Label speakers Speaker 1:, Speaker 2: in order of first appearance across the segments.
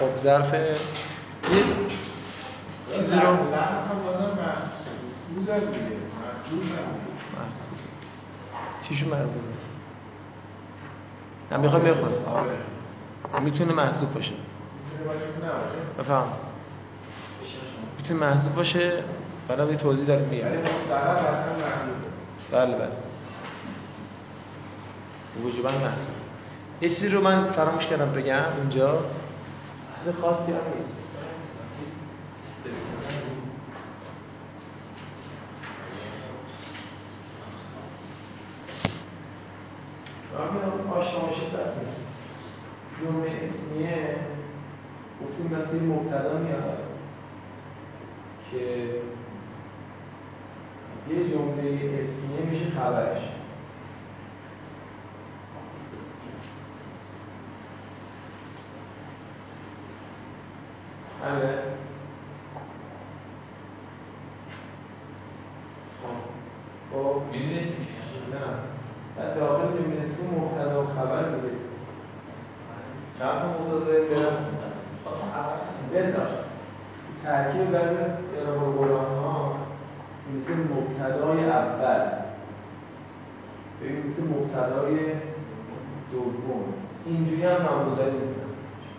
Speaker 1: خب ظرف یه چیزی رو چیشو محضوب نه می‌خوای بخون. می‌تونه محذوب باشه. بفهم. می‌تونه محذوب باشه برای توضیح داریم میگم بله بله. وجوبا محذوب یه چیزی رو من فراموش کردم بگم اینجا. چیز خاصی هم نیست. آشنا بد نیست. جمله اسمیه گفتیم مثل این مبتدا میاد که یه جمله اسمیه میشه خبرش. بله. خب. خب. می‌دونستی؟ نه. بعد داخل می‌دونستی مبتدا و خبر دیگه حرف مبتدا برس بذار. ترکیب بعد از اعراب قرآن ها مثل مبتدای اول. ببین مثل مبتدای دوم. اینجوری هم نامگذاری می‌کنن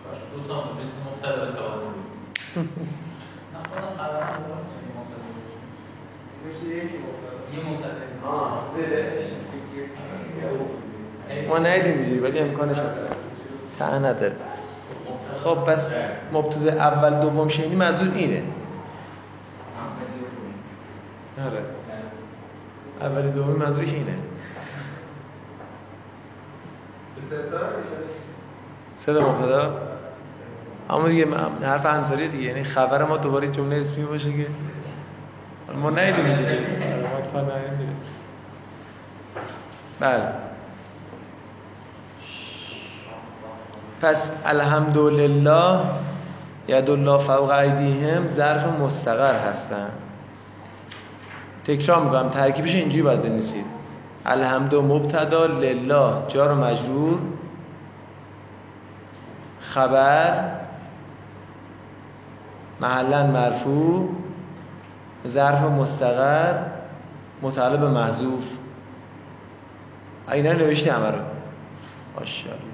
Speaker 2: کاش دو تا مثل مبتدا به
Speaker 1: ما ندیدیم اینجوری ولی امکانش هست. تا نداره. خب پس مبتدا اول دوم شنیدی منظور اینه. آره. اول دوم منظورش اینه. صدا مبتدا؟ اما دیگه حرف انصاری دیگه. یعنی خبر ما دوباره جمله اسمی باشه که ما تا ندیدیم بله. پس الحمدلله ید الله فوق ایدیهم ظرف مستقر هستن. تکرار می‌کنم. ترکیبش اینجوری باید بنویسید. الحمد مبتدا لله. جار و مجرور. خبر محلا مرفوع ظرف مستقر متعلق به محذوف. اینا نوشتی همه رو ماشاءالله.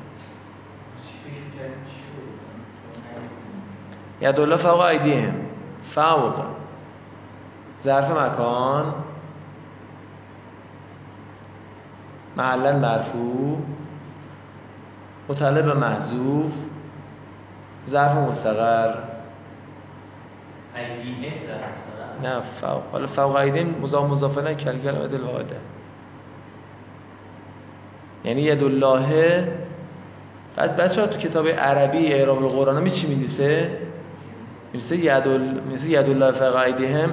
Speaker 1: ید الله فوق ایدیهم. فوق. ظرف مکان. محلا مرفوع. به محذوف. ظرف مستقر. نه فوق حالا فوق ایدیهم مضاف مضاف نه کل کلمت الواحده یعنی ید الله. بعد بچه ها تو کتاب عربی اعراب قرآن می چی می نیسه؟ می نیسه ید, ال... ید الله فوق ایدیهم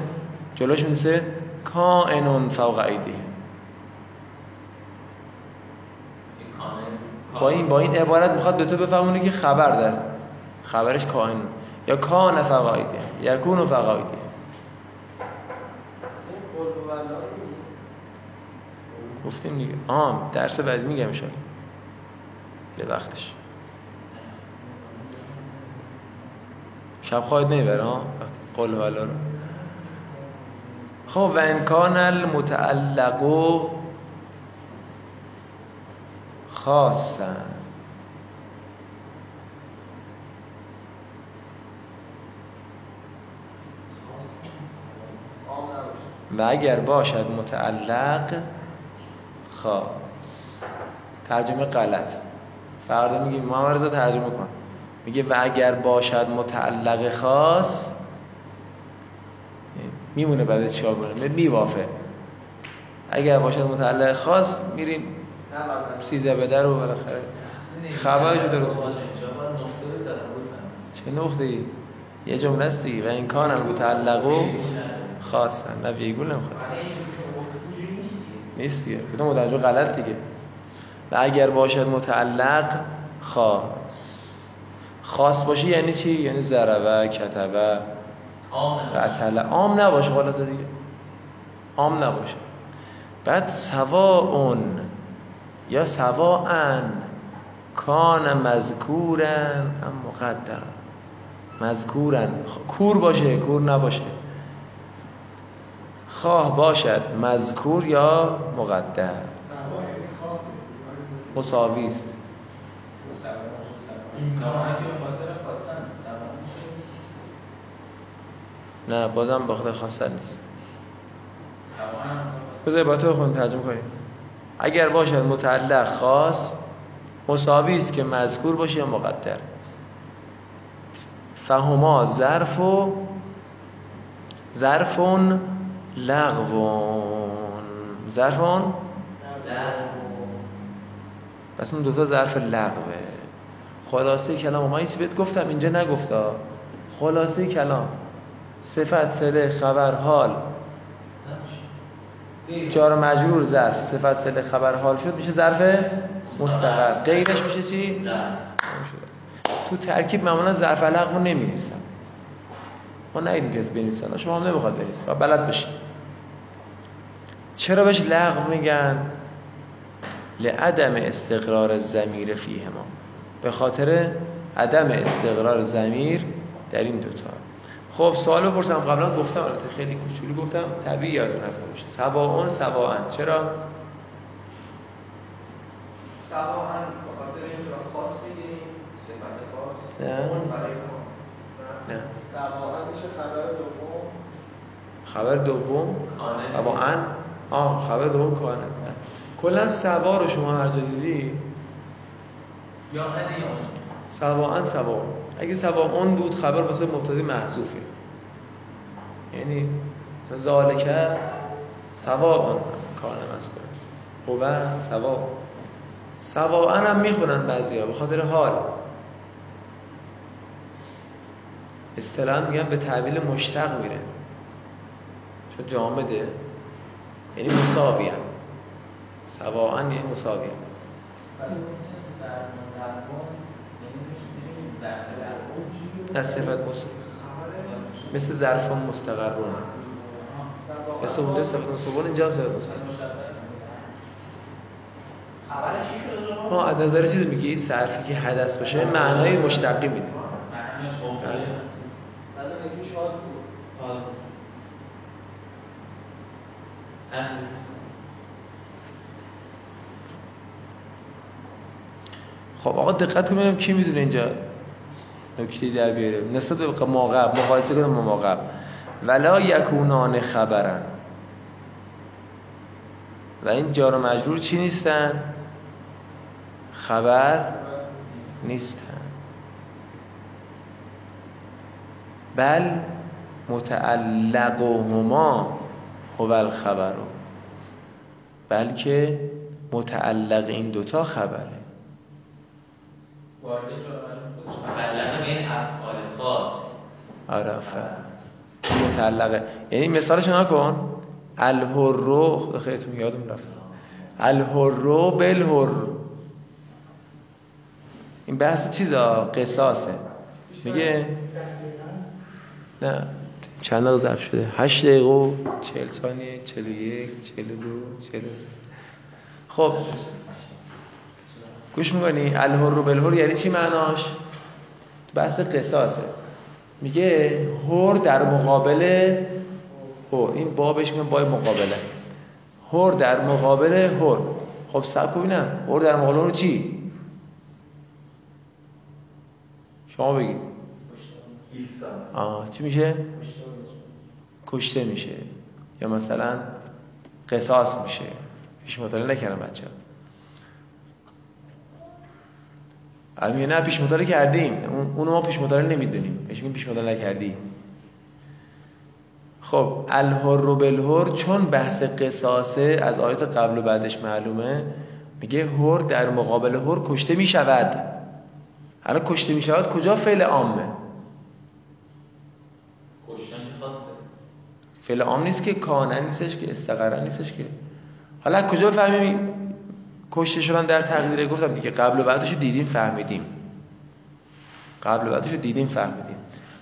Speaker 1: جلوش می نیسه کائنون فوق ایدیهم با این با این عبارت می‌خواد به تو بفهمونه که خبر داره خبرش کائن یا کان فوق ایدیهم یکون فوق ایدیهم گفتیم دیگه. آم درس بعدی میگم شاید یه وقتش شب خواهد نمی‌بره ها قول والا رو. خب و انکان المتعلق خاصا. و اگر باشد متعلق خاص ترجمه غلط. فردا میگه محمد رضا ترجمه کن. میگه و اگر باشد متعلق خاص میمونه بعد چیکار کنه میوافه اگر باشد متعلق خاص میریم سیزه بده رو بالاخره. خبرش درست. چه نقطه ای یه جمله است دیگه. و این کان المتعلق خاصا نه ویگول نمی‌خواد. نیست دیگه. کدوم متوجه غلط دیگه. و اگر باشد متعلق خاص. خاص باشه یعنی چی؟ یعنی ضربه کتبه. قتل عام نباشه خلاص دیگه. عام نباشه. بعد سواء یا سواء کان مذکورن. هم مقدر مذکورن. کور باشه کور نباشه. خواه باشد مذکور یا مقدر؟ مساوی است. نه بازم باخته خواستن نیست. بذار با تو ترجمه کنیم. اگر باشد متعلق خاص مساوی است که مذکور باشه یا مقدر. فهما ظرف و ظرفون لغوون. ظرفون؟ پس اون دوتا ظرف لغوه. خلاصه کلام ما ایسی بهت گفتم اینجا نگفتا. خلاصه کلام. صفت سله خبر حال. جار مجرور ظرف. صفت سله خبر حال شد میشه ظرف مستقر. غیرش میشه چی؟ تو ترکیب معمولا ظرف لغو نمی ما ندیدیم کسی بنویسن شما هم نمی‌خواد بنویسید. و بلد بشید چرا بهش لغو میگن؟ لعدم استقرار زمیر فیهما. به خاطر عدم استقرار زمیر در این دوتا خب سوال بپرسم قبلا گفتم البته خیلی کوچولو گفتم. طبیعی یادتون رفته باشه. سواون سواان چرا؟
Speaker 3: سواان به خاطر اینکه خاص می‌گیریم صفت خاص.
Speaker 1: نه.
Speaker 3: اون برای ما.
Speaker 1: نه.
Speaker 3: سواان میشه خبر دوم.
Speaker 1: خبر دوم؟
Speaker 2: کانه.
Speaker 1: آه خبر دوم کانه نه کلا سوا رو شما هر جا دیدی؟
Speaker 2: یا
Speaker 1: سواان سوا اگه سوا اون بود خبر واسه مبتدی محذوفه. یعنی مثلا ذالکه سوا اون کانه مذکور هو سوا سواء هم می‌خونن بعضیا به خاطر حال. اصطلاحا میگن به تعبیل مشتق میره. چون جامده یعنی مساوی هم سواء یعنی مساوی هم. نه صفت مساوی مثل ظرف مستقرون. مثل اونجا صفت مساوی اینجا هم صفت
Speaker 2: شده؟
Speaker 1: ها از نظر چیز میگه این صرفی که حدث باشه معنای مشتقی میده
Speaker 2: معنیش خوبه
Speaker 3: بعد میگه شاد بود
Speaker 1: خب آقا دقت کنیم کی می‌دونه اینجا نکته در بیاره. نسبت به ما قبل مقایسه کنیم با ما قبل. ولا یکونان خبرن. و این جار و مجرور چی نیستن؟ خبر نیستن. بل متعلقهما هو الخبر. بلکه متعلق این دوتا خبره.
Speaker 2: وارد متعلق به افعال خاص.
Speaker 1: عرفه متعلقه یعنی مثالش نکن الهرو خیلیتون یادم رفت. الهرو بالهر این بحث چیزا؟ قصاصه. میگه؟ نه. چند دقیقه ضرب شده؟ هشت دقیقه و چهل ثانیه چهل و یک چهل و دو چهل و سه. خب. گوش می‌کنی؟ الهر بالهر یعنی چی معناش؟ تو بحث قصاصه. میگه هر در مقابل هر این بابش میگن بای مقابله. هر در مقابل هر خب سب ببینم. هر در مقابل هر چی؟ شما بگید. آه چی میشه؟ کشته میشه. یا مثلا قصاص میشه. پیش مطالعه نکردم بچه الان نه پیش مطالعه کردیم. اون اونو ما پیش مطالعه نمی‌دونیم. بهش میگیم پیش مطالعه نکردی. خب الهر بالهر چون بحث قصاصه از آیات قبل و بعدش معلومه میگه هر در مقابل هر کشته می‌شود. الان کشته می‌شود کجا فعل عامه
Speaker 2: کشتن که خاصه
Speaker 1: فعل عام نیست که کانه نیستش که استقرا نیستش که. حالا کجا بفهمیم کشته شدن در تقدیره گفتم دیگه قبل و بعدش رو دیدیم فهمیدیم. قبل و بعدش رو دیدیم فهمیدیم.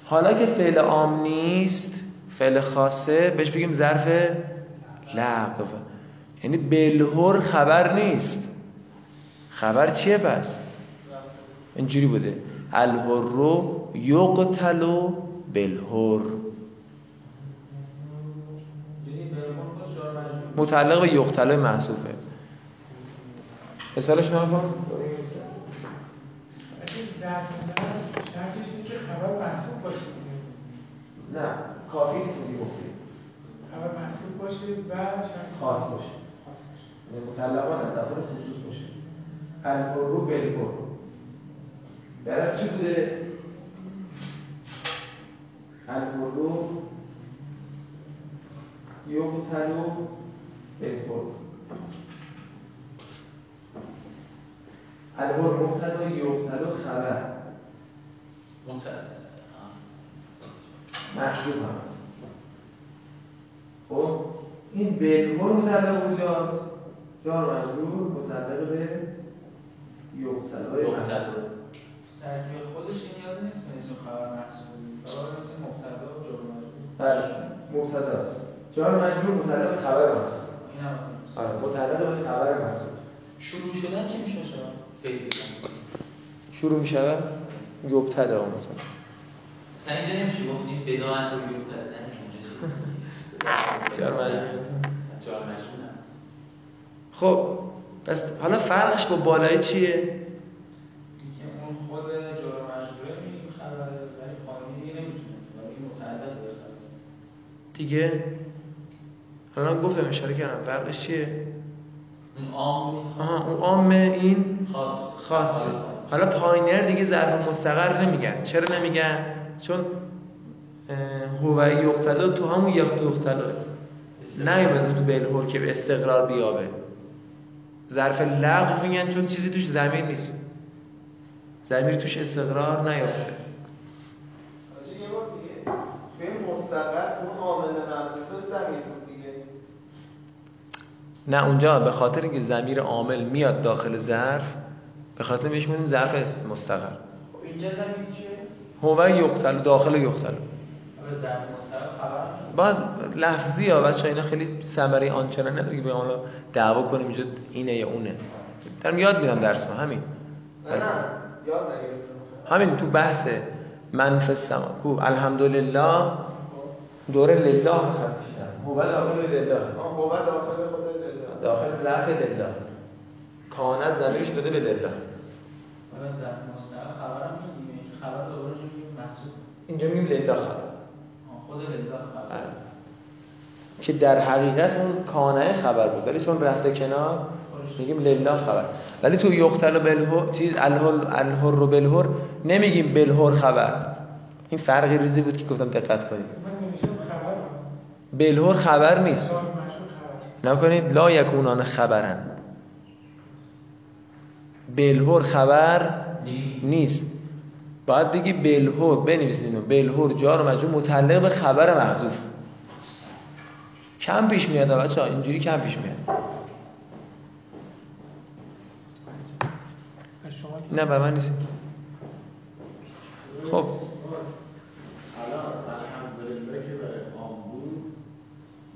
Speaker 1: حالا که فعل عام نیست فعل خاصه بهش بگیم ظرف لغو. یعنی بلهر خبر نیست. خبر چیه پس؟ اینجوری بوده. الهرو یقتلو بالهر متعلق به یقتل محصوفه مثالش نکن نه کافی نیست دیگه گفتی
Speaker 4: خبر محصول باشه و شرط
Speaker 1: خاص باشه. یعنی مطلقا از افعال خصوص باشه. البرو بالبر در از چی بوده؟ البرو یقتلو بالبر البر مبتدا یقتلو خبر؟ محجوب هم هست. خب این بالبر متعلق به جاست جار مجرور متعلق به یقتلای محجوب
Speaker 2: ترکیب خودش این یاد نیست اسم خبر محسوب مبتدا و مجرور
Speaker 1: بله مبتدا. جار مجرور متعلق خبر آره متعلق به خبر محجوب
Speaker 2: شروع شدن چی میشه شما؟ فعلی
Speaker 1: شروع می شود یبتدا مثلا.
Speaker 2: مثلا اینجا نمیشه گفتیم بداعن رو یوتر نه اینجا نه
Speaker 1: خب پس حالا فرقش با بالای چیه؟
Speaker 2: اینکه اون خود جار مجروره میگیم خبر ولی دیگه نمی‌تونه. ولی
Speaker 1: دیگه؟ الان گفتم اشاره کردم. فرقش چیه؟
Speaker 2: اون عام
Speaker 1: آها اون عام این
Speaker 2: خاص.
Speaker 1: خاصه حالا پایینر دیگه ظرف مستقر نمیگن. چرا نمیگن؟ چون هو یختلا تو همون یخت یختلا نیومده تو بلهور که به استقرار بیابه. ظرف لغو میگن چون چیزی توش زمین نیست. زمیر توش استقرار نیافته.
Speaker 3: حاجی یه بار دیگه توی مستقر اون عامل محذوفه زمین بود دیگه
Speaker 1: نه اونجا به خاطر اینکه زمیر عامل میاد داخل ظرف به خاطر بهش میگیم ظرف مستقر.
Speaker 2: خب اینجا زمین چیه؟
Speaker 1: هو یختل داخل
Speaker 2: میده
Speaker 1: باز لفظی ها بچه اینا خیلی ثمره آنچنان نداره که به حالا دعوا کنیم اینجا اینه یا اونه. دارم یاد میدم درس ما همین.
Speaker 3: نه نه. یاد
Speaker 1: همین تو بحث منف السما. کو الحمدلله. دوره لله هو داخل لله.
Speaker 3: هو داخل
Speaker 1: داخل ظرف لله کانت زمیرش داده به لله
Speaker 2: حالا خبر هم میگیم که خبر دوباره میگیم محسوب
Speaker 1: اینجا میگیم لله خبر.
Speaker 2: خود لله خبر.
Speaker 1: بله. که در حقیقت اون کانه خبر بود ولی چون رفته کنار میگیم لله خبر. ولی تو یختل بلهر چیز الهر الهر و بلهر نمیگیم بلهر خبر. این فرقی ریزی بود که گفتم دقت کنید.
Speaker 4: من نمیشم خبر
Speaker 1: بلهر خبر نیست. نکنید لا یکونان خبرن. بلهر خبر نیست. باید بگی بلهر بنویسید اینو بلهر جار و مجرور متعلق به خبر محذوف. کم پیش میاد بچه ها اینجوری کم پیش میاد. نه به من نیست. خب
Speaker 5: الان الحمدلله که برای عام بود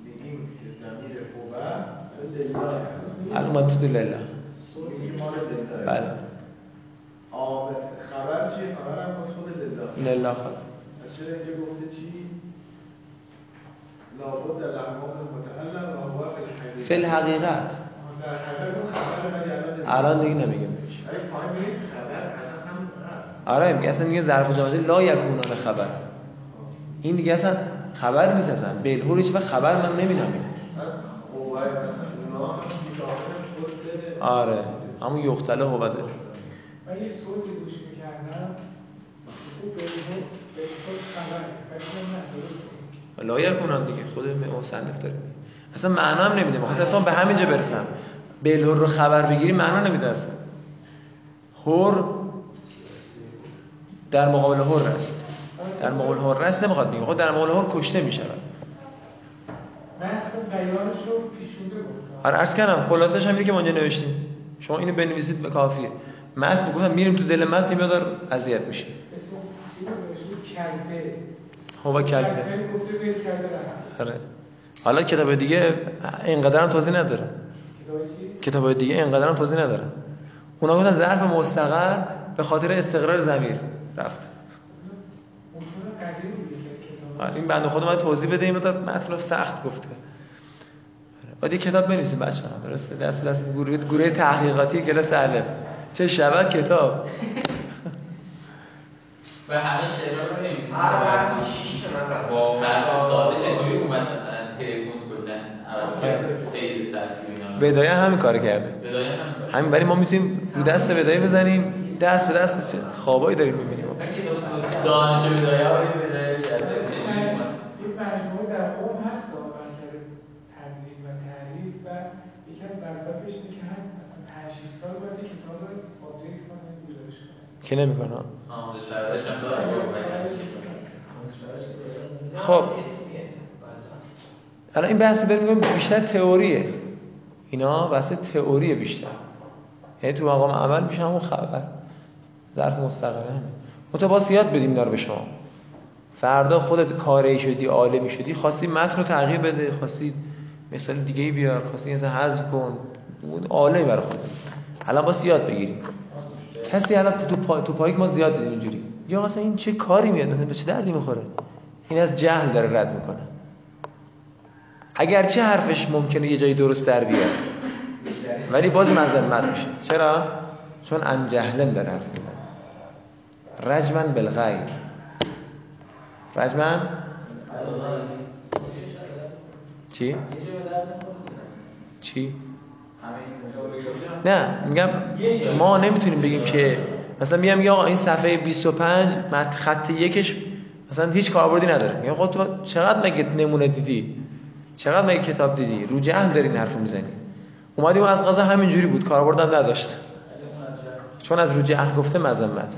Speaker 5: میگیم که زمیر خوبه لله هست.
Speaker 1: الان اومد تو لله
Speaker 5: میگیم مال لله
Speaker 1: بله.
Speaker 5: عام خبر چیه؟ خبر هم خود لله
Speaker 1: لله خبر.
Speaker 5: پس چرا اینجا گفته چی؟ لابد الاحمال المتعلق و هو
Speaker 1: فی الحقیقت.
Speaker 5: در حقیقت خبر ولی الان
Speaker 1: دیگه نمیگم آره میگه اصلا دیگه ظرف جامعه لا یکونان خبر. این دیگه اصلا خبر نیست اصلا. بلهور هیچ خبر من نمی‌دونم. آره همون یختله هو داره
Speaker 4: من یه صوتی گوش می‌کردم. خوب به این به خود خبر ولی نه درست
Speaker 1: لا یکونان دیگه خود مصنف داره. اصلا معنا هم نمیده. می‌خواستم به همینجا برسم. بلهور رو خبر بگیری معنا نمیده اصلا. هور در مقابل هور است. در مقابل هور است نمی‌خواد میگه خب در مقابل هور کشته می‌شود
Speaker 4: من اصلا بیانش رو پیشونده گفتم
Speaker 1: آره عرض کردم خلاصش هم که ما اینجا نوشتیم. شما اینو بنویسید به کافیه. متن گفتم میریم تو دل متن مقدار اذیت میشه
Speaker 4: نوشته کلفه رفت
Speaker 1: آره. حالا کتاب دیگه اینقدر هم توضیح نداره.
Speaker 4: کتاب
Speaker 1: دیگه اینقدر هم توضیح نداره. اونا گفتن ظرف مستقر به خاطر استقرار ضمیر رفت.
Speaker 4: کتاب.
Speaker 1: آره، این بنده خدا من توضیح بده این متن سخت گفته. باید یه کتاب بنویسیم بچه ها درسته؟ دست به دست گروه گروه تحقیقاتی کلاس الف. چه شود؟ کتاب.
Speaker 2: و همه شعرها رو نمی‌نویسن.
Speaker 3: هر بحثی شیش نفر.
Speaker 2: با ساده چطوری اومد مثلا تریبون کلا عوض کرد سید سطحی و اینا
Speaker 1: بدایه همین کار کرده.
Speaker 2: بدایه هم کار.
Speaker 1: همین برای ما می‌تونیم رو دست بدایه بزنیم. دست به دست چه خوابایی داریم می‌بینیم.
Speaker 2: دانش بدایه های بدایه کرده.
Speaker 4: این مجموعه در قوم هست عملکرد تدوین و تعریف و یکی از وظایفش اینه که هر مثلا 5 6 سال باید یه کتاب رو آپدیت کنه گزارش کنه
Speaker 1: که نمی‌کنه؟
Speaker 2: داره
Speaker 1: خب. الان این بحثی داریم میگم بیشتر تئوریه. اینا بحث تئوریه بیشتر. یعنی تو مقام عمل میشه همون خبر. ظرف مستقره همین. متواس یاد بدیم دار به شما. فردا خودت کاری شدی عالمی شدی خواستی متن رو تغییر بده خواستی مثال دیگه بیار خواستی مثلا حذف کن. اون عالمی برای خودت. الان باید یاد بگیریم. کسی الان تو پا... تو پایک ما زیاد دیدیم اینجوری. یا مثلا این چه کاری میاد؟ مثلا به چه دردی می‌خوره؟ این از جهل داره رد می‌کنه. اگرچه حرفش ممکنه یه جایی درست در بیاد. ولی باز مذمت میشه. چرا؟ چون ان جهلن داره حرف می‌زنه. رجمن بالغیر. رجمن؟ چی؟ چی؟ نه میگم ما نمی‌تونیم بگیم که مثلا میگم این صفحه 25 مت خط یکش مثلا هیچ کاربردی نداره. میگم خب تو چقدر مگه نمونه دیدی؟ چقدر مگه کتاب دیدی؟ رو جهل داری حرفو می‌زنی. اومدیم از قضا همینجوری بود کاربردم نداشت. چون از رو جهل گفته مذمت.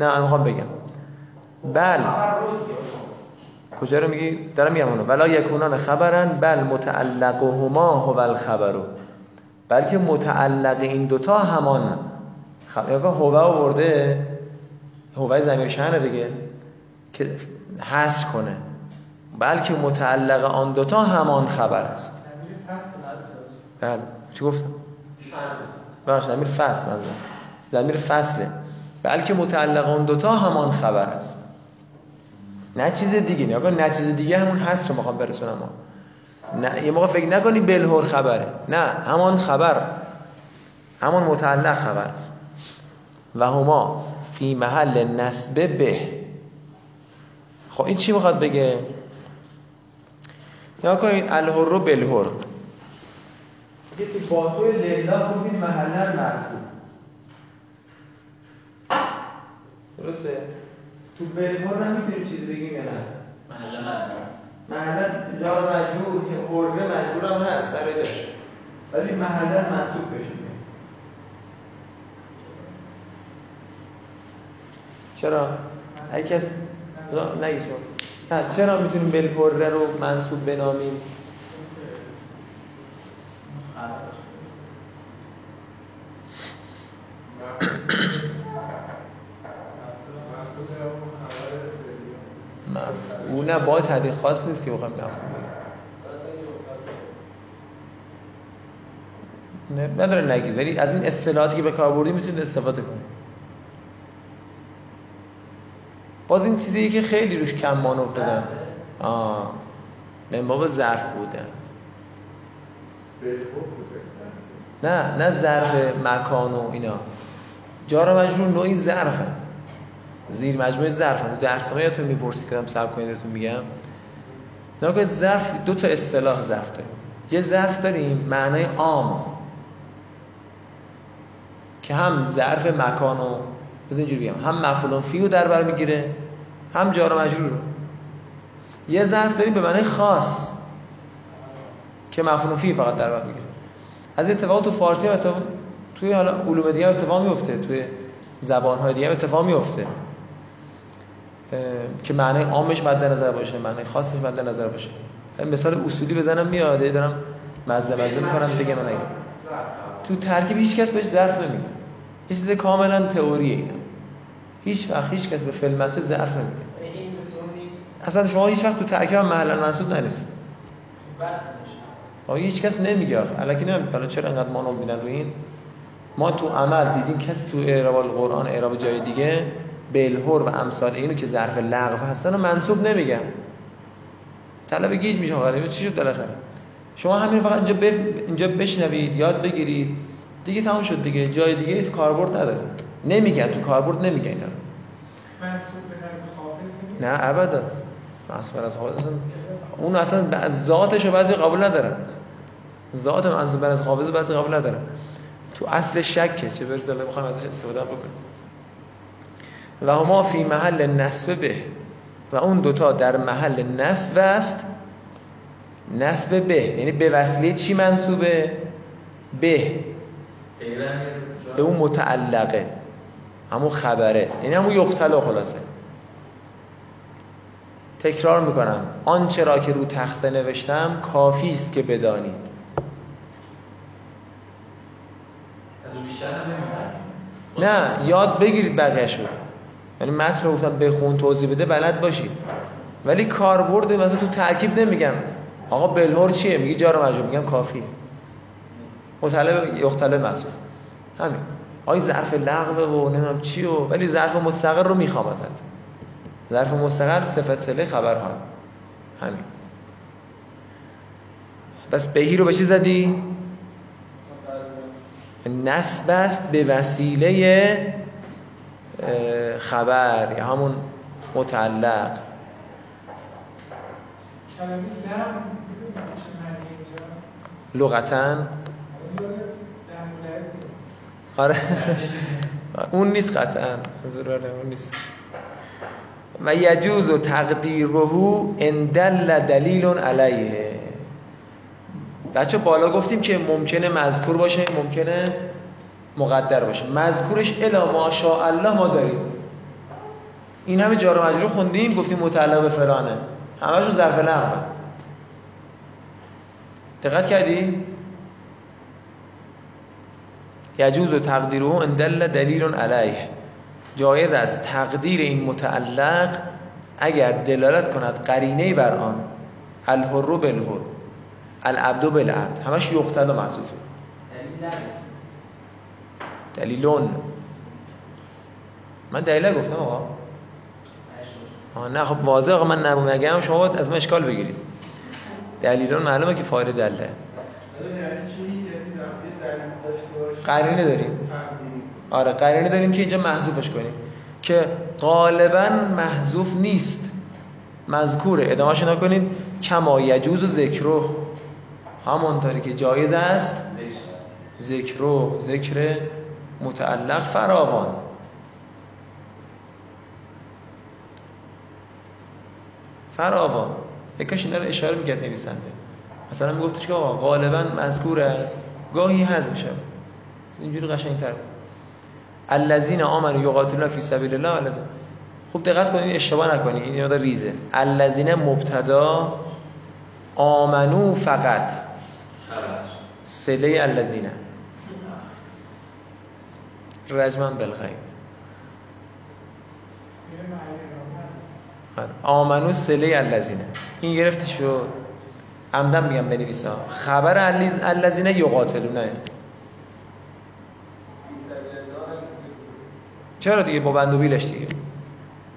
Speaker 1: نه من می‌خوام بگم. بل کجا رو میگی؟ دارم میگم اونو. ولا یکونان خبرن بل متعلقهما هو الخبرو. بلکه متعلق این دوتا همان. خب یا که هو آورده هو زمیر شهنه دیگه که حس کنه. بلکه متعلق آن دوتا همان خبر است. بله. چی گفتم؟ باشه زمیر فصل. منظورم زمیر فصله. بلکه متعلق آن دوتا همان خبر است. نه چیز دیگه نه نه چیز دیگه همون هست رو می‌خوام برسونم. نه یه موقع فکر نکنی بلهور خبره. نه همان خبر همان متعلق خبر است. و هما فی محل نسب به. خب این چی می‌خواد بگه؟ یا کنید الهر بلهر یه تو باتوی لیلا گفتیم درسته؟ تو بلهر نمی‌تونیم چیزی بگیم یا نه؟
Speaker 2: محل
Speaker 1: محلن جار مجبور یه حرمه مجبور هم هست سر جاش ولی محلن منصوب بشه. چرا؟ اگه کس نگی شما. نه چرا می‌تونیم بلپره رو منصوب بنامیم؟ مفعول نه با تحقیق خاص نیست که بخوایم مفعول بگیم. نداره نگید ولی از این اصطلاحاتی که به کار بردیم می‌تونید استفاده کنید. باز این چیزی که خیلی روش کم مان افتادن. آه. من باب ظرف بودن نه نه ظرف مکان و اینا. جار مجرور نوعی ظرفه. زیر مجموعه ظرف تو درس ما یادتون می‌پرسی کردم صبر کنید بهتون میگم. نگاه ظرف دو تا اصطلاح ظرف داریم یه ظرف داریم معنای عام که هم ظرف مکان و بذار اینجوری بگم هم مفعول فی در بر می‌گیره هم جار و مجرور رو. یه ظرف داریم به معنای خاص که مفعول فی فقط در بر می‌گیره. از اتفاق تو فارسی و اتفاق توی حالا علوم دیگه اتفاق میفته توی زبان‌های دیگه اتفاق میفته که معنای عامش مد نظر باشه معنای خاصش مد نظر باشه. مثال اصولی بزنم میاد دارم مزه مزه می‌کنم بگم من تو ترکیب هیچ کس بهش ظرف نمیگه. یه چیز کاملا تئوریه اینا. هیچ وقت هیچ کس به فلمت ظرف نمیگه. اصلا شما هیچ وقت تو ترکیب محل منصوب ننویسید. آقا هیچ کس نمیگه الکی نمیگه حالا چرا انقدر ما میدن رو این؟ ما تو عمل دیدیم کسی تو اعراب القرآن اعراب جای دیگه بلهور و امثال اینو که ظرف لغو هستن و منصوب نمیگن. طلب گیج میشه آقا چی شد بالاخره؟ شما همین فقط اینجا, بف... اینجا بشنوید یاد بگیرید. دیگه تمام شد دیگه جای دیگه کاربرد نداره. نمیگن تو کاربرد نمیگن اینا نه ابدا. منصوب از حافظ اون اصلا ذاتش رو بعضی قبول ندارن. ذات منصوب از حافظ بعضی قبول ندارن. تو اصل شکه چه برسه؟ بخوام ازش استفاده بکنیم و هما فی محل نصب به. و اون دوتا در محل نصب است. نصب به. یعنی به وسیله چی منصوبه؟ به. به اون متعلقه. همون خبره. یعنی همون یقتلا خلاصه. تکرار می‌کنم. آنچه را که رو تخته نوشتم کافی است که بدانید. نه یاد بگیرید بقیه‌شو. یعنی متن رو گفتم بخون توضیح بده بلد باشید. ولی کاربرد مثلا تو ترکیب نمیگم. آقا بلهور چیه؟ میگی جار مجرور میگم کافی مطلب یختلب مسئول. همین. آی ظرف لغو و نمی‌دونم چی و ولی ظرف مستقر رو می‌خوام ازت. ظرف مستقر صفت سله خبر ها همین. بس بهی رو به چی زدی؟ نسب است به وسیله خبر یا همون متعلق. لغتا؟ آره. اون نیست قطعا. ضروره اون نیست. و یجوز و تقدیره اندل دلیل علیه. بچه بالا گفتیم که ممکنه مذکور باشه ممکنه مقدر باشه. مذکورش الا ماشاءالله ما داریم. این همه جار مجرور خوندیم گفتیم متعلق به فلانه. همشون ظرف لغو دقت کردی؟ یجوز و تقدیره اندل دلیل علیه. جایز است تقدیر این متعلق اگر دلالت کند قرینه بر آن. الحر بالحر. العبد بالعبد. همش یقتل و محذوفه دلیلون. من دلیل گفتم آقا. نه خب واضح آقا من نبوم نگم شما از من اشکال بگیرید. دلیلون معلومه که فایل دله قرینه داریم. آره قرینه داریم که اینجا محذوفش کنیم. که غالبا محذوف نیست. مذکوره. ادامهش نکنید. کما یجوز و ذکرو همونطوری که جایز است. ذکرو ذکر متعلق فراوان. فراوان. یکاش اینا رو اشاره میگرد نویسنده. مثلا میگفتش که آقا غالبا مذکور است. گاهی هست میشه اینجوری قشنگتر. الذین آمنوا یقاتلون فی سبیل الله الذین خوب دقت کنید اشتباه نکنید. این یاد ریزه. الذین مبتدا آمنو فقط. سله الذین. رجما بالغیب آمنو سله الذین. این گرفته شد عمدن میگم بنویسا. خبر الذین یقاتلونه. چرا دیگه با بند و بیلش دیگه؟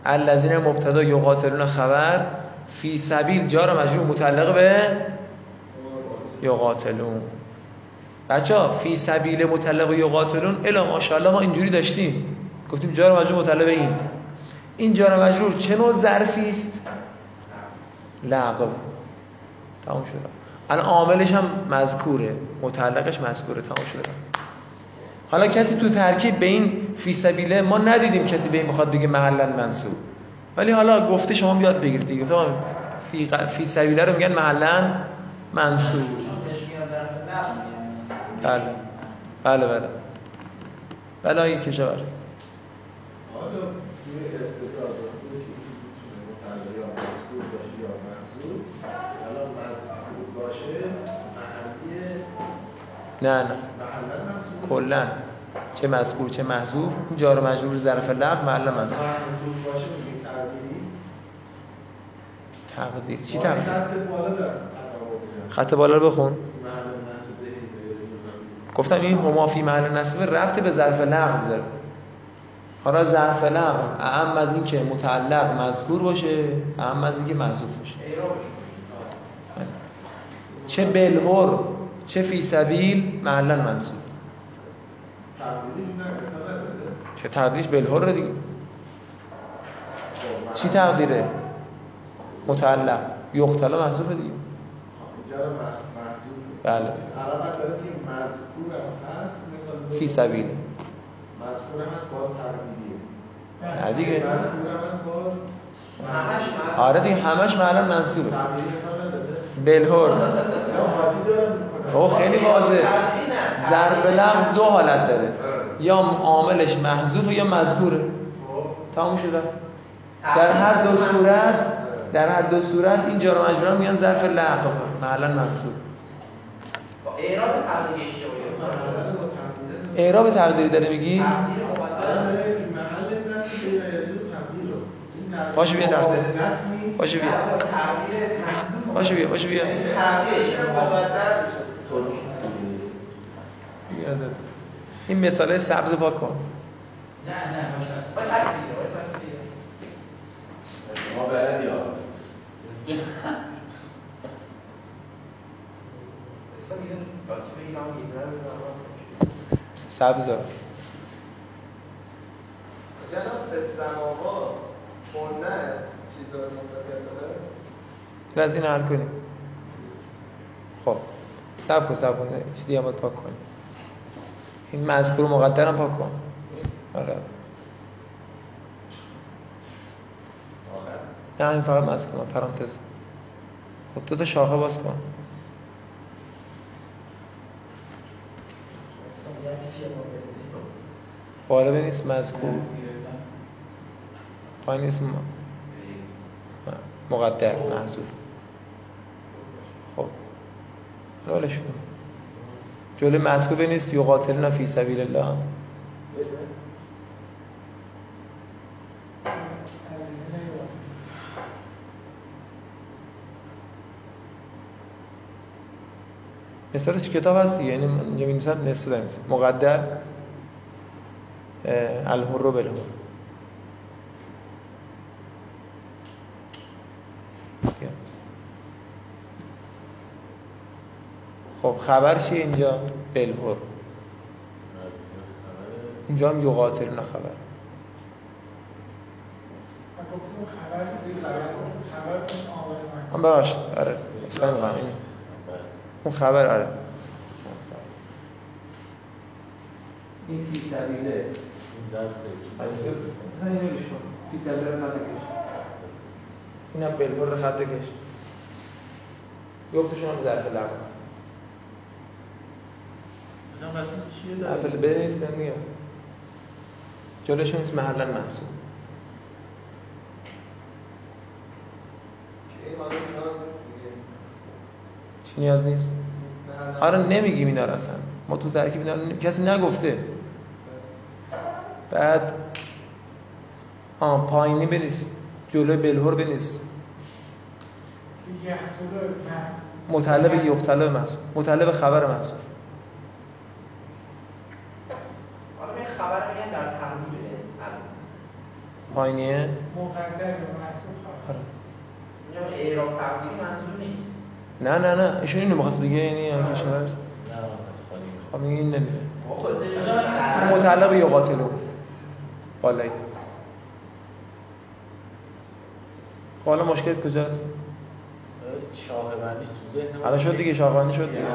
Speaker 1: الذین مبتدا یقاتلون خبر فی سبیل جار مجرور متعلق به یقاتلون. بچه ها فی سبیل متعلق به یقاتلون الا ماشاءالله ما اینجوری داشتیم. گفتیم جار مجرور به این. این جار مجرور چه نوع ظرفی است؟ لغو تمام شد. الان عاملش هم مذکوره. متعلقش مذکوره. تمام شده حالا کسی تو ترکیب به این فی سبیله ما ندیدیم کسی به این بخواد بگه محلا منصوب. ولی حالا گفته شما بیاد بگیرید دیگه. فی. فی سبیله رو میگن محلا منصوب. بله. بله بله. بله این کشاورز. نه نه کلا چه مذکور چه محذوف جار و مجرور ظرف لغو محل منصوب تقدیر چی تقدیر خط بالا رو بخون. گفتم این هما فی محل نصب ربط به ظرف لغو داره. حالا ظرف لغو اهم از این که متعلق مذکور باشه اهم از این که محذوف باشه. چه بلور چه فی سبیل محلا منصوب. چه تقدیرش بلور دیگه. چی تقدیره؟ متعلق. یختلا محذوف دیگه. بله.
Speaker 5: علامت داره که مذکور هم هست مثال
Speaker 1: فی سبیل.
Speaker 5: مذکور هم هست باز تقدیریه
Speaker 1: نه دیگه.
Speaker 5: مذکور هم هست باز
Speaker 1: آره دیگه همش معلن منصوبه. بلهور. او خیلی واضحه. ظرف لفظ دو حالت داره. یا عاملش محذوف یا مذکوره. تموم شده. در هر دو صورت در هر دو صورت این جار مجرور میان ظرف لفظ معلن منصوب.
Speaker 3: اعراب؟
Speaker 5: محل با تقدیره.
Speaker 1: اعراب تقدیری داره میگی؟
Speaker 3: تقدیر
Speaker 1: باشه بیا.
Speaker 5: قابل نصب نیست.
Speaker 1: باشه بیا.
Speaker 3: با تقدیر
Speaker 1: باشه بیا باشه بیا. بیا. این مثاله سبز پاک کن.
Speaker 2: نه نه باشه
Speaker 3: باید عکس بگیره باید عکس بگیره
Speaker 5: ما بلد یا
Speaker 3: اصلا میگن باید بگیرم و یه برای بزنم
Speaker 1: سبز رو
Speaker 3: جناب السماوا نه چیزا داره؟
Speaker 1: از این حل کنیم. خب سب کن سب کن. چیز دیگه هم پاک کنیم. این مذکور مقدر هم پاک کن. آره. نه این فقط مذکور پرانتز. خب دو تا شاخه باز کن. بالا بنویس مذکور؟ پایین نیست مقدر محذوف خب. رولش کن جلوی مذکور بنویس یقاتلون فی سبیل الله. مثالش کتاب هست دیگه یعنی من اینجا می‌نویسم نصف. مقدر الحر بالحر بیا. خب خبر چیه اینجا؟ بالحر اینجا هم یقاتلون خبر. هم ببخشید. آره اون خبر آره. این فی سبیله. کش. اینم بلبر رو خط کش. گفتشون هم ظرف لب
Speaker 5: مثلا وسیل چیه
Speaker 1: حرف
Speaker 5: داره؟
Speaker 1: بنویس من میگم جلوشون نیست محلا محسوب.
Speaker 3: دیگه؟
Speaker 1: چی نیاز نیست. آره نمیگیم اینا اصلا. ما تو ترکیب اینا کسی نگفته. بعد آه پایینی بنویس جلوی بنویس.
Speaker 4: یختول نه
Speaker 1: متعلق یختلب محسوب متعلق خبر
Speaker 3: این خبر رو میگن در تقدیره
Speaker 1: پایینیه
Speaker 4: مقدر یا محسوب خبر
Speaker 1: آره.
Speaker 3: اینجا اعراب تقدیری منظور نیست.
Speaker 1: نه نه نه ایشون اینو می‌خواست بگه یعنی هم کشاورز خب میگه این نمیره
Speaker 3: خود
Speaker 1: متعلق یقاتلون بالایی خب حالا مشکلت کجاست؟
Speaker 5: شاخه بندیش تو ذهن
Speaker 1: الان شد دیگه شاقانی شد دیگه.
Speaker 5: یعنی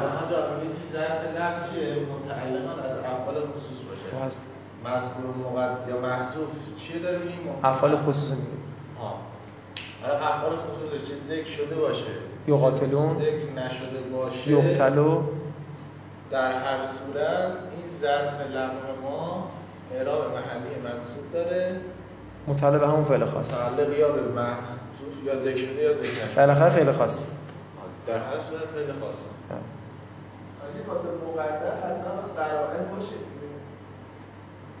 Speaker 5: ظرف لفظ چیه؟ متعلقا از افعال خصوص
Speaker 1: خب
Speaker 5: باشه
Speaker 1: هست.
Speaker 5: مذکور و مقدر یا محذوف چیه داره میگیم؟
Speaker 1: افعال خصوصی میگه
Speaker 5: ها. آره افعال خصوصش چه ذکر شده باشه.
Speaker 1: یقاتلون
Speaker 5: ذکر نشده باشه.
Speaker 1: یقتلو.
Speaker 5: در هر صورت این ظرف ما اعراب محلی منصوب داره.
Speaker 1: متعلق به همون فعل خاص.
Speaker 5: متعلق یا به محذوف یا ذکر شده یا ذکر نشده.
Speaker 1: بالاخره فعل خاص.
Speaker 5: در هر صورت خاصه
Speaker 1: آه.
Speaker 3: حاجی واسه مقدر حتما قرائن باشه.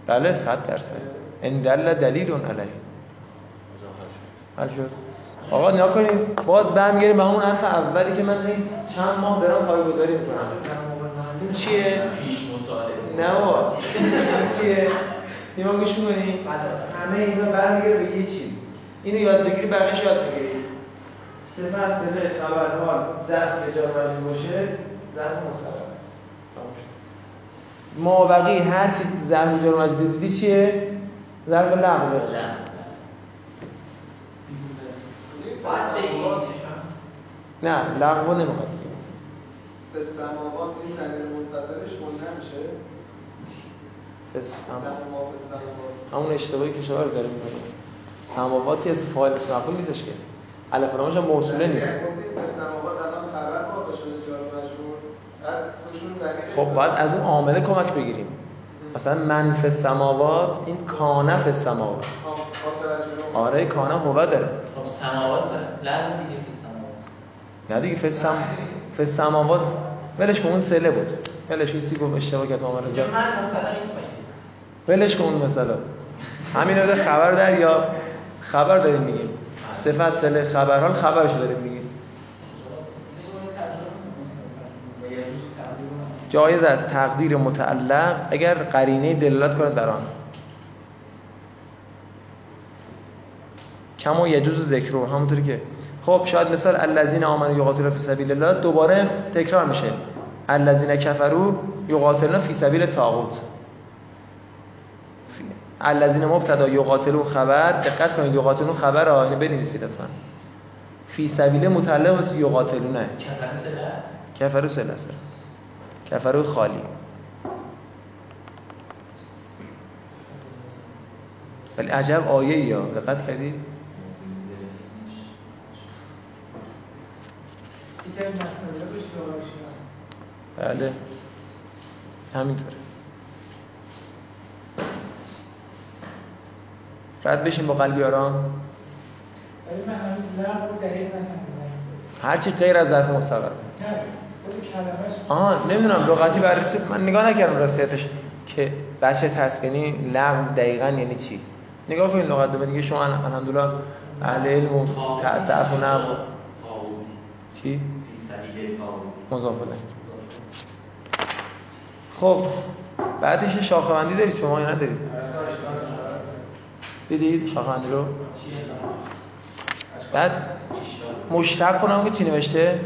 Speaker 1: بله صد درصد. ان دل دلیل علیه. حل شد. آقا نیا کنیم باز برمیگردیم به اون حرف اولی که من این چند ماه دارم پایگذاری می‌کنم. این چیه؟
Speaker 2: پیش مصاحبه.
Speaker 1: نه این چیه؟ نیما گوش می‌کنی؟ همه اینا برمیگره به یه چیز. اینو یاد بگیری بقیش یاد بگیری. صفت سله خبر حال. ظرف جا مجرور باشه ظرف مستقر است. ما بقی هر چیز ظرف جا مجرور دیدی چیه؟ ظرف
Speaker 2: بگی.
Speaker 1: نه لغو نمی‌خواد. دیگه
Speaker 3: به سماوات این زمین مستقرش منده میشه
Speaker 1: فسم
Speaker 3: در ما به سماوات
Speaker 1: همون اشتباهی که شما داره می‌کنه سماوات که اسم فاعل اسم مفعول نیستش که. الف لامش هم موصوله نیست.
Speaker 3: سماوات
Speaker 1: خب باید از اون عامله کمک بگیریم. مثلا منف السماوات این کانف السماوات
Speaker 3: آه، آه، توجه.
Speaker 1: آره کانه هو داره.
Speaker 2: خب سماوات پس دیگه که سماوات.
Speaker 1: نه دیگه فسم فسماوات ولش کن اون سله بود. ولش کسی گفت اشتباه کرد رضا
Speaker 2: من مبتدا نیست
Speaker 1: ولش کن مثلا همین رو خبر در یا خبر داریم میگیم. صفت سله خبر حال خبرش داریم میگیم. جایز است تقدیر متعلق اگر قرینه دلالت کند بر آن. کما یجوز ذکر رو همونطوری که خب شاید مثال الذین آمنوا یقاتلون فی سبیل الله دوباره تکرار میشه. الذین کفروا یقاتلون فی سبیل طاغوت. الذین مبتدا یقاتلون خبر دقت کنید یقاتلون خبر اینو بنویسید لطفا. فی سبیل متعلق است یقاتلونه.
Speaker 2: کفر
Speaker 1: سلسل کفرو خالی. ولی عجب آیه یا دقت کردید بله. همینطوره. رد بشین با قلبی آرام. هرچی غیر از ظرف مستقر. آها نمی‌دونم لغتی بررسی من نگاه نکردم راستیتش که بچه تسکینی لغو دقیقا یعنی چی؟ نگاه کنید لغت دومه دیگه شما الحمدلله اهل علم و تعصف و چی؟
Speaker 2: فی سبیل طاغوت
Speaker 1: مضاف الیه خب بعدش شاخه بندی دارید شما یا ندارید؟ دیدید؟ شاخه بندی رو. بعد مشتق کنم که چی نوشته؟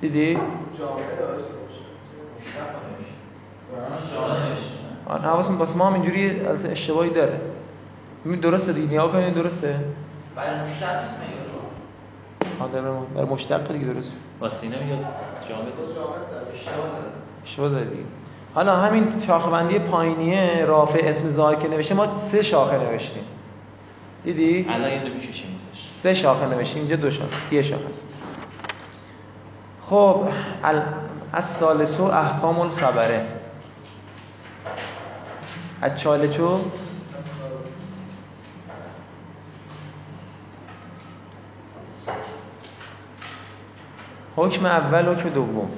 Speaker 1: دیدی؟ آن حواس واسه ما هم اینجوری اشتباهی داره. ببین درسته دیگه نگاه کنید درسته؟
Speaker 2: برای مشتق نیست مگه
Speaker 1: آن برای مشتق دیگه درسته.
Speaker 2: واسینه یا جامعه. اشتباه
Speaker 1: دیگه حالا همین شاخه بندی پایینیه رافع اسم ظاهر که نوشته ما سه شاخه نوشتیم. دیدی؟
Speaker 2: الان دو می‌کشیم
Speaker 1: سه شاخه نوشتیم اینجا دو شاخه یه شاخه است. خب ال... از سالسو احکام الخبره از چالچو حکم اول حکم دوم.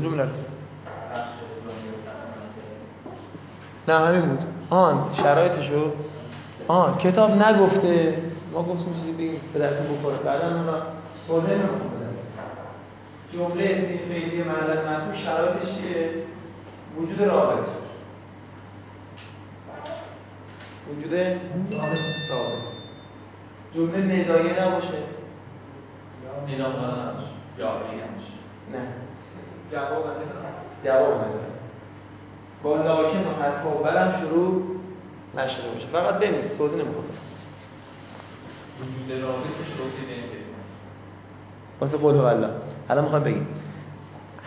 Speaker 1: کدوم جمله رو؟ نه همین بود. آن شرایطشو؟ آن کتاب نگفته. ما گفتیم چیزی بگیم به درتون بخوره. بعدا من واضح نمی‌خوام جمله اسمی فعلی معلق مفهوم شرایطش چیه؟ وجود رابط. وجود رابط. جمله ندایه نباشه.
Speaker 2: نیلام دادنش یا بگمش
Speaker 1: نه.
Speaker 3: جواب نده.
Speaker 1: جواب نداره با لاکن و حتی و بلم شروع نشده باشه. فقط بنویس توضیح نمی‌خواد
Speaker 2: وجود رابطش توضیح نمیده.
Speaker 1: واسه قول و الله الان می‌خوام بگیم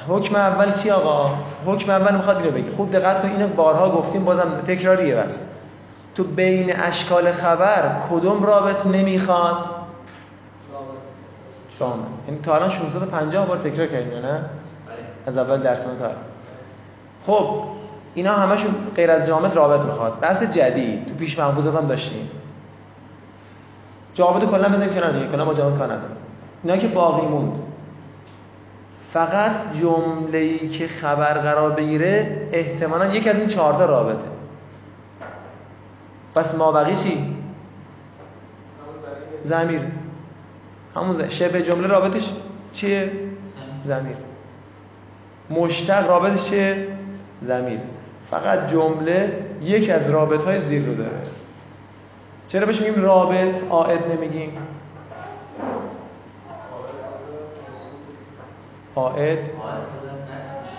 Speaker 1: حکم اول چی آقا؟ حکم اول می‌خواد اینو بگی خوب دقت کن اینو بارها گفتیم بازم تکراریه بس. تو بین اشکال خبر کدوم رابط نمی‌خواد؟ شامل یعنی تا الان 650 بار تکرار کردیم نه؟ از اول درسمون تا خب اینا همشون غیر از جامد رابط می‌خواد. بحث جدید. تو پیش محفوظات هم داشتیم. جوابت کلا بزنیم کنار دیگه. کلا با جواب کار نداریم. اینا که باقی موند. فقط جمله‌ای که خبر قرار بگیره احتمالا یکی از این چهار تا رابطه. پس مابقی چی؟ زمیر. همون شبه جمله رابطش چیه؟ زمیر. مشتق رابطش چیه زمیر فقط جمله یک از رابط های زیر رو داره. چرا بهش میگیم رابط؟ عائد نمیگیم. عائد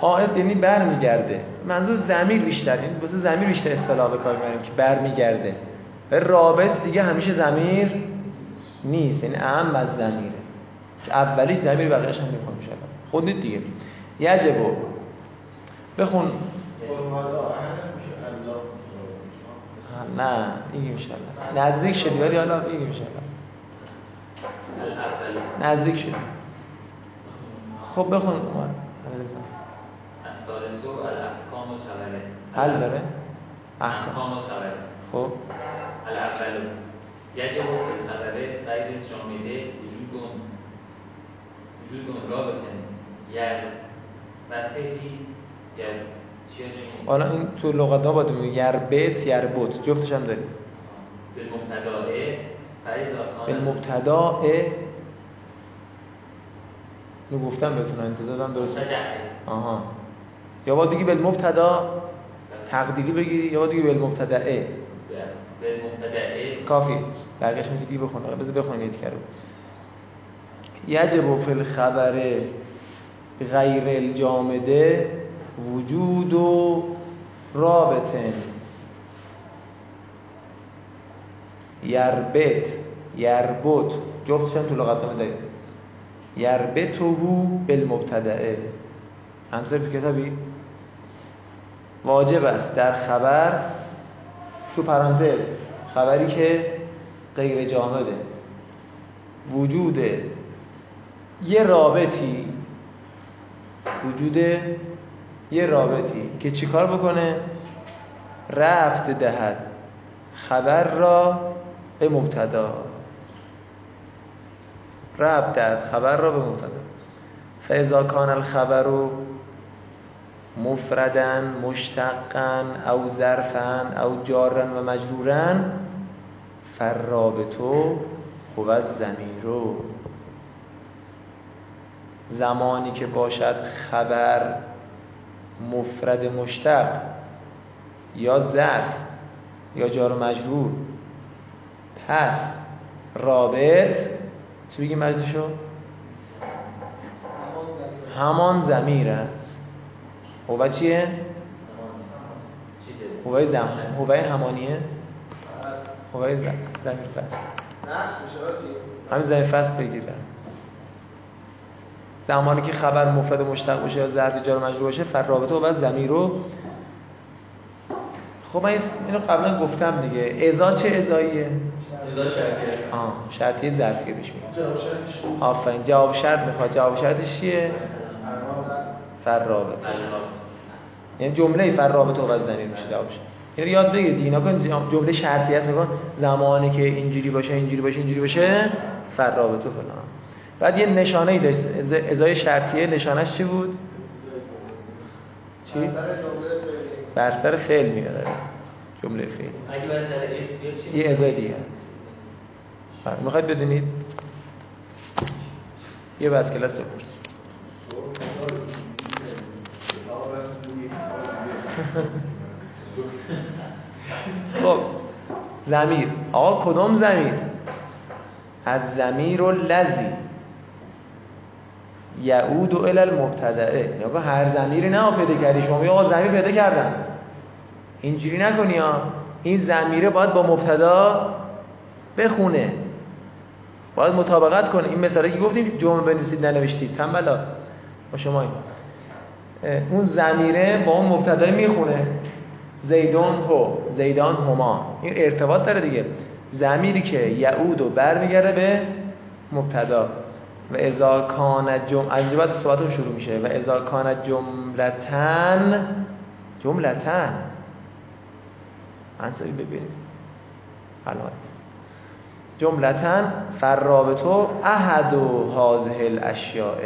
Speaker 1: عائد یعنی برمیگرده. منظور زمیر بیشتر. یعنی واسه زمیر بیشتر اصطلاح به کار می‌بریم که برمیگرده. رابط دیگه همیشه زمیر نیست. یعنی اهم از زمیره که اولیش زمیر بقیه‌اش هم می‌خوام میشه خودت دیگه. یجبو بخون. نه میگیم انشالله نزدیک شدی ولی حالا میگیم انشالله نزدیک شدی. خب بخون عمر. علیرضا.
Speaker 6: الثالث الاحکام و خبره
Speaker 1: حل داره؟ احکام.
Speaker 6: احکام و خبره
Speaker 1: خب.
Speaker 6: الاول یجب فی الخبره غیر جامده وجود وجود رابط یر
Speaker 1: حالا این تو لغت ها باید میگه یربت یربت جفتش هم داریم.
Speaker 6: بالمبتداء
Speaker 1: بالمبتدا اینو گفتم بهتون انتظار دارم درست آها. یا باید بگی بالمبتدا تقدیری بگیری یا باید بگی بالمبتدعه
Speaker 6: بالمبتدأ
Speaker 1: کافی. برگشت میگی دیگه بخون. بذار بخونیم یه کرو یجب فی الخبر. غیر الجامده وجود و رابطن یربت یربت هم تو لغت نامه داریم یربطه بالمبتدعه انصر کتابی. واجب است در خبر تو پرانتز خبری که غیر جامده. وجود یه رابطی وجود یه رابطی که چیکار بکنه؟ رفت دهد. خبر را به مبتدا. رفت دهد خبر را به مبتدا. فاذا کان الخبر مفردا مشتقا او ظرفا او جارا و مجرورا فالرابطو هو الضمیر زمانی که باشد خبر مفرد مشتق یا ظرف یا جار و مجرور پس رابط چی بگیم مجلسشو؟ همان زمیر است. هو چیه؟ هوای زم هوای همانیه؟ هوای زم زمیر فصل. همین زمین فصل بگیرن زمانی که خبر مفرد مشتق باشه یا ظرف جار و مجرور باشه فر رابطه و بعد زمیر رو خب من اینو قبلا گفتم دیگه. ازا چه ازاییه؟
Speaker 6: ازا شرطیه.
Speaker 1: آه شرطیه ظرفیه بهش میگن.
Speaker 5: جواب شرطش
Speaker 1: آفرین جواب شرط می‌خواد. جواب شرطش چیه؟ فر رابطه. یعنی جمله فر رابطه و زمیر میشه جوابش یعنی یاد بگیرید اینا کن جمله شرطی هست زمانی که اینجوری باشه اینجوری باشه اینجوری باشه فر رابطه فلان. بعد یه نشانه ای داشت. از- ازای شرطیه نشانش چی بود؟ چی؟ بر سر فعل میاد جمله فعل.
Speaker 6: اگه بر سر اسم چی؟
Speaker 1: یه ازای دیگه هست. بله، می‌خواید بدونید؟ یه بس کلاس بپرس. خب زمیر. آقا کدوم زمیر؟ از زمیر و لذی. یعود و الال المبتدعه یا هر زمیری نه پیدا کردی. شما یا آقا زمیر پیدا کردم اینجوری نکنی ها. این زمیره باید با مبتدا بخونه. باید مطابقت کنه. این مثالی که گفتیم جمله بنویسید ننوشتید. تنبلا با شما اون زمیره با اون مبتدا می‌خونه. زیدون هو. زیدان هما. این ارتباط داره دیگه. زمیری که یعود و برمیگرده به مبتدا. و اذا کان جم از اینجا بعد صحبتم شروع میشه. و اذا کان جملتن جملتن انصاری ببینید نیست. جملتن فرابطو احد و هازه الاشیاء.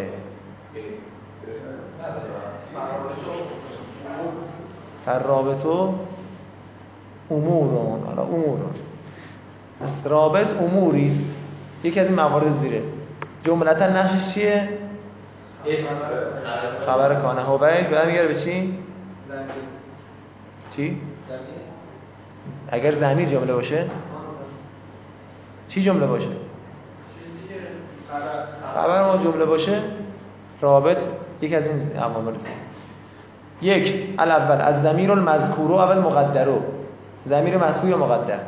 Speaker 1: فرابطو امورون. حالا امور پس رابط اموری است یکی از این موارد زیره. جملتا نقشش چیه؟ خبر. کانه. هوی برمیگره به چی؟ چی؟ اگر زمیر جمله باشه؟ چی جمله باشه؟
Speaker 3: خبر.
Speaker 1: ما جمله باشه رابط یک از این عوامل است. یک الاول از زمیر المذکور اول مقدرو. زمیر مذکور یا مقدر؟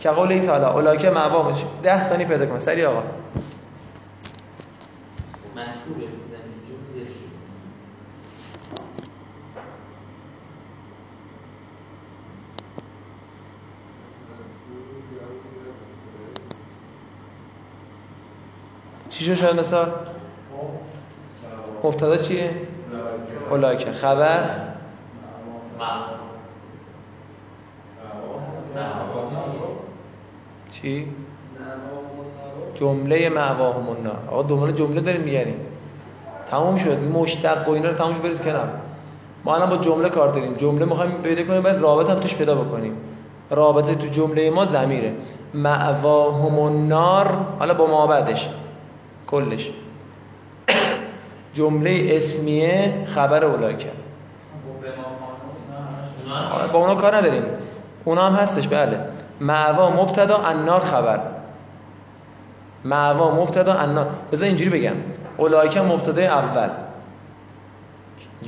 Speaker 1: که قول تعالی اولاکه معوا ده ثانیه پیدا کن سری آقا.
Speaker 6: مشهوره در اینجا زیر شد
Speaker 1: چی شد شاید مثال مبتدا چیه؟ اولاکه خبر؟ چی؟ جمله معواهم النار آقا دنبال جمله داریم میگردیم تموم شد. مشتق و اینا رو تموم بریز کنار. ما الان با جمله کار داریم. جمله می‌خوایم پیدا کنیم بعد رابط هم توش پیدا بکنیم. رابطه تو جمله ما زمیره معواهم النار حالا با ما بعدش. کلش. جمله اسمیه خبر
Speaker 2: همش
Speaker 1: آره، با اونا کار نداریم. اونا هم هستش بله. معوا مبتدا النار خبر. معوا مبتدا النار بذار اینجوری بگم. اولایک مبتدای اول.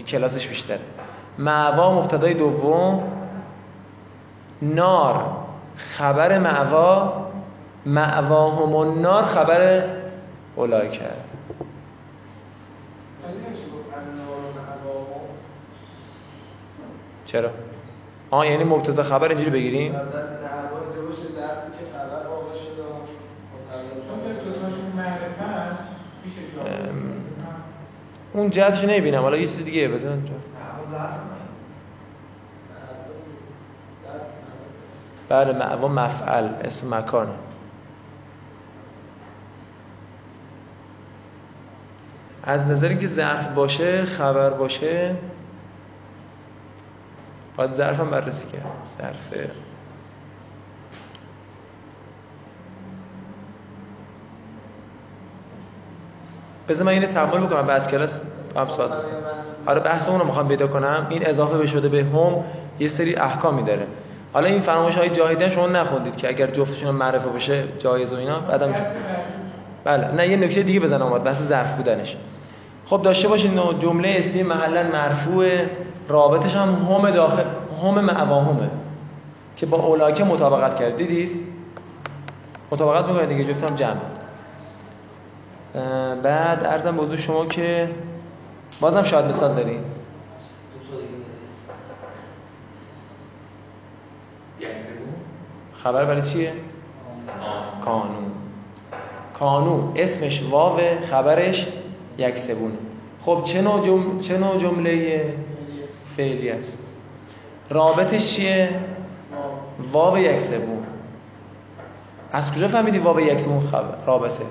Speaker 1: کلاسش بیشتره. معوا مبتدای دوم. نار خبر معوا. معواهم النار خبر اولایک چرا؟ آه یعنی مبتدا خبر اینجوری بگیریم
Speaker 3: در دعوا جوش ظرفی که خبر واقع شده و
Speaker 4: چون
Speaker 3: متعلق
Speaker 4: به دوتاشون معرفت میشه جا
Speaker 1: ام. اون جهتش نمی‌بینم. حالا یه چیز دیگه بزن اونجا بله معوا مفعل اسم مکانه. از نظر اینکه ظرف باشه خبر باشه باید ظرف هم بررسی کرد. ظرف بذار من اینو تحمل بکنم از کلاس. هم صحبت. آره بحث اون رو می‌خوام پیدا کنم. این اضافه به شده به هم یه سری احکامی داره. حالا این فرمایش های جاهدی شما نخوندید که اگر جفتشون معرفه باشه جایز و اینا بعدم بله نه یه نکته دیگه بزنم اومد بحث ظرف بودنش. خب داشته باشید نوع جمله اسمی محلا مرفوع رابطش هم هم داخل هم معواهمه که با اولاکه مطابقت کرد. دیدید؟ مطابقت می‌کنه دیگه جفت هم جمع. بعد ارزم به شما که بازم شاید مثال داریم. خبر برای چیه؟ کانون. کانون. اسمش واو خبرش یک سوم خب چه نوع, جم... چه نوع جمله فعلی است؟ رابطش چیه؟ واو یک سوم از کجا فهمیدی واو یک سوم خبر رابطه؟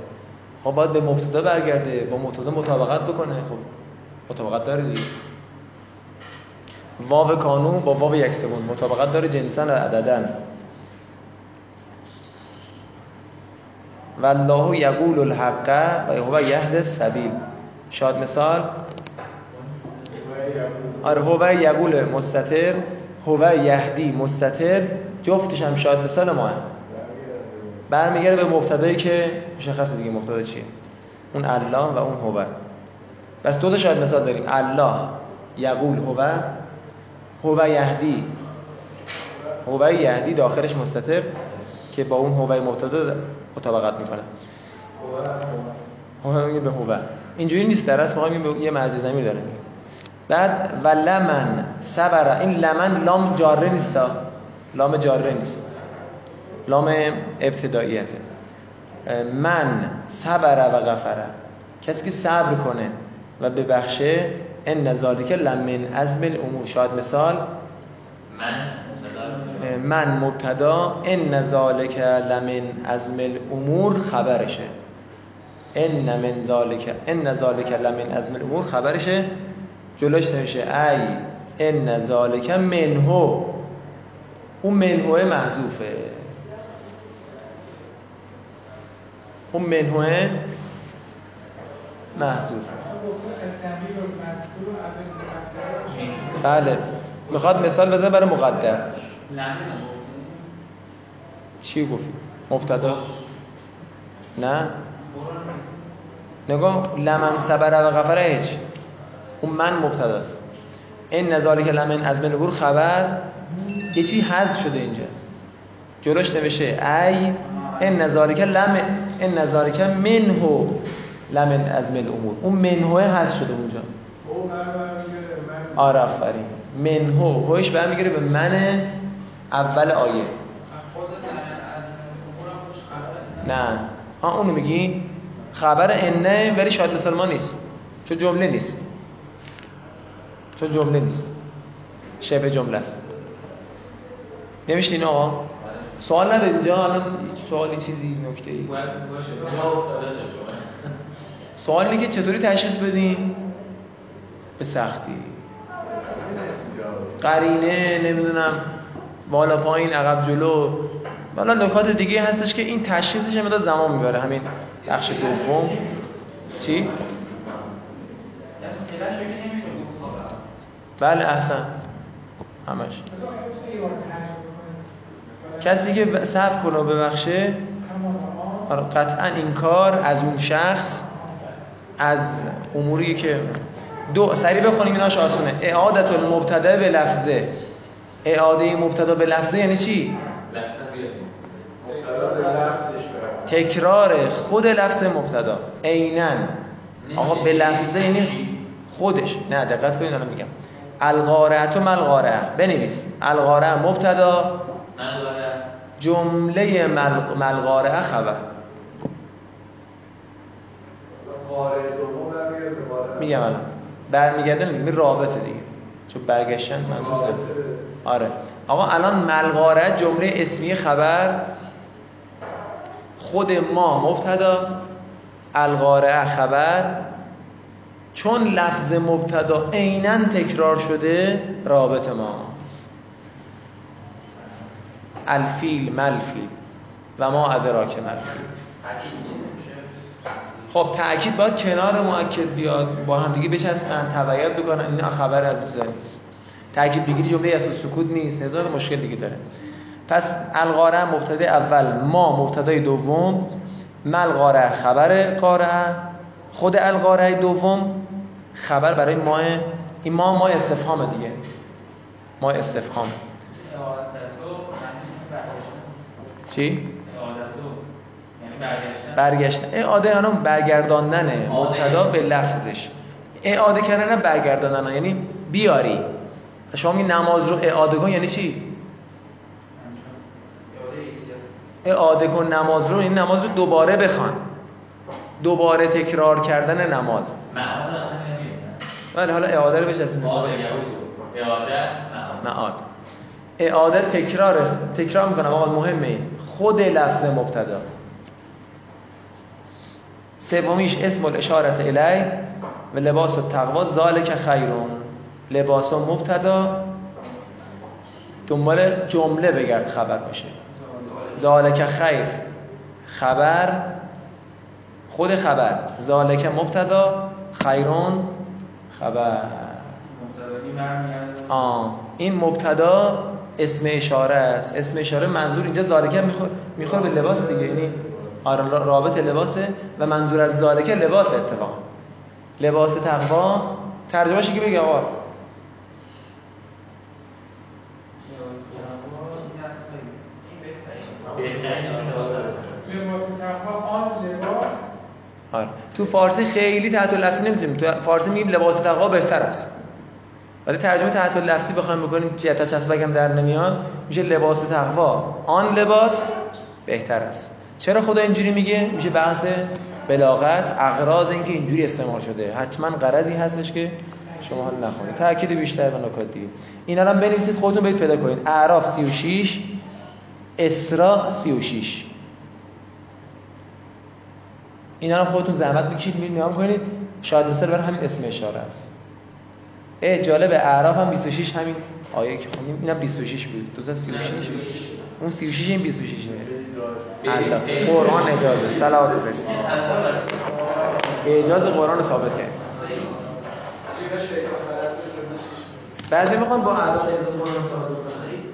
Speaker 1: خب باید به مبتدا برگرده با مبتدا مطابقت بکنه. خب مطابقت داره دیگه. واو کانون با واو یک سوم مطابقت داره جنسا و عددن. والله یقول الحق و هو یهد السبیل. شاد مثال؟ آره هو یقول مستتر هو یهدی مستتر جفتش هم شاد مثال ما هم. برمیگرده به مبتدایی که مشخصه دیگه مبتدا چیه؟ اون الله و اون هو. بس دو تا شاید مثال داریم. الله یقول هو. هو یهدی. هو یهدی داخلش مستتر که با اون هو مبتدا مطابقت می‌کنه. هو میگه به هو. اینجوری نیست در اصل میگیم یه مرج زمیر داره. بعد و لمن صبر. این لمن لام جاره نیست. لام جاره نیست. لام ابتداییته. من صبر و غفره کسی که صبر کنه و ببخشه ان ذالک لمن عزم الامور. شاید مثال
Speaker 6: من
Speaker 1: من مبتدا ان ذالک لمن عزم الامور خبرشه. ان من ذالک ان ذالک لمن عزم الامور خبرشه. جلوش نمیشه. ای ان ذالک منه اون منهوه محذوفه. اون منهوه محذوفه بله. می‌خواد مثال بزنه برای مقدر چی گفتی؟ مبتدا؟ نه؟ نگاه لمن صبر و غفره هیچ. اون من مبتداست. این نظاری که لمن از من خبر. یه چی حذف شده اینجا. جلوش نوشته ای این نظاری که لم این نظاری که منهو لمن از من امور اون منهوه حذف شده اونجا. آره آفرین. منهو هوش برمیگره به من اول آیه. نه. ها اونو میگی؟ خبر انه ولی شاید سلمان نیست. چون جمله نیست. چون جمله نیست. شبه جمله است. نمیشتین آقا؟ سوال ندارید اینجا الان سوالی چیزی نکته ای سوال اینه که چطوری تشخیص بدین؟ به سختی. قرینه نمی‌دونم بالا پایین عقب جلو. حالا نکات دیگه هستش که این تشخیصش مدت زمان می‌بره. همین بخش دوم. چی؟ بله احسن. همش. کسی که صبر کنه و ببخشه آره، قطعا این کار از اون شخص از اموری که دو سریع بخونیم ایناش آسونه. اعادت المبتدا به لفظه. اعاده مبتدا به لفظه یعنی چی؟ تکرار خود لفظ مبتدا. عینا. آقا به لفظه یعنی خودش. نه دقت کنید الان میگم. القارعه ملقارعه بنویس. القارعه مبتدا. جمله ملقارعه خبر. میگم الان. برمیگرده نمیگم رابطه دیگه. چون برگشتن منظور آره. آقا الان ملغاره جمله اسمی خبر خود ما مبتدا القارعه خبر. چون لفظ مبتدا عینا تکرار شده رابط ماست الفیل ملفیل و ما ادراک ملفیل خب تأکید باید کنار مؤکد بیاد با هم دیگه بچسبن تبعیت بکنن این خبر از مثل نیست. تأکید بگیری جمله اساس سکوت نیست هزار مشکل دیگه داره. پس القاره مبتدا اول ما مبتدای دوم ملقاره خبر قاره خود القاره دوم خبر برای ما این ما ما استفهام دیگه. ما استفهام. چی؟ برگشتن. اعاده یعنی برگرداندن مبتدا به لفظش. اعاده کردن برگرداندن یعنی بیاری. شما این نماز رو اعاده کن یعنی چی؟ اعاده کن. نماز رو. این نماز رو دوباره بخوان. دوباره تکرار کردن نماز. بله حالا اعاده رو بچسبید اعاده معاد. اعاده تکرار تکرار می‌کنم. آقا مهمه این. خود لفظ مبتدا. سومیش اسم الاشارت الی و لباس التقوا ذالک خیرون. لباس و مبتدا دنبال جمله بگرد خبر باشه ذالک خیر. خبر خود خبر. ذالک مبتدا خیرون خبر. آه. این مبتدا اسم اشاره است. اسم اشاره منظور اینجا ذالک می‌خوره می‌خوره به لباس دیگه. یعنی آره رابط لباسه و منظور از ذالک لباس اتفاق. لباس تقوا. ترجمهش که بگه آقا. آره. تو فارسی خیلی تحت لفظی نمی‌تونیم. تو فارسی میگیم لباس تقوا بهتر است. ولی ترجمه تحت لفظی بخوایم بکنیم چه تا چسبگم در نمیاد میشه لباس تقوا. آن لباس بهتر است. چرا خدا اینجوری میگه؟ میشه بحث بلاغت اغراض اینکه اینجوری استعمال شده. حتما قرضی هستش که شما حال نخونید تاکید بیشتر و نکات دیگه. اینا هم بنویسید خودتون برید پیدا کنید. اعراف 36 اسراء 36 اینا رو خودتون زحمت بکشید میرید نگاه کنید شاید مثلا بر همین اسم اشاره است. ای جالب اعراف هم 26 همین آیه که خوندیم اینم 26 بود. دو تا 36 اون 36 این 26 نه. قرآن اجازه صلوات بفرستید اجازه قرآن ثابت کنیم بعضی می‌خوان با اعراف اجازه قرآن ثابت کنیم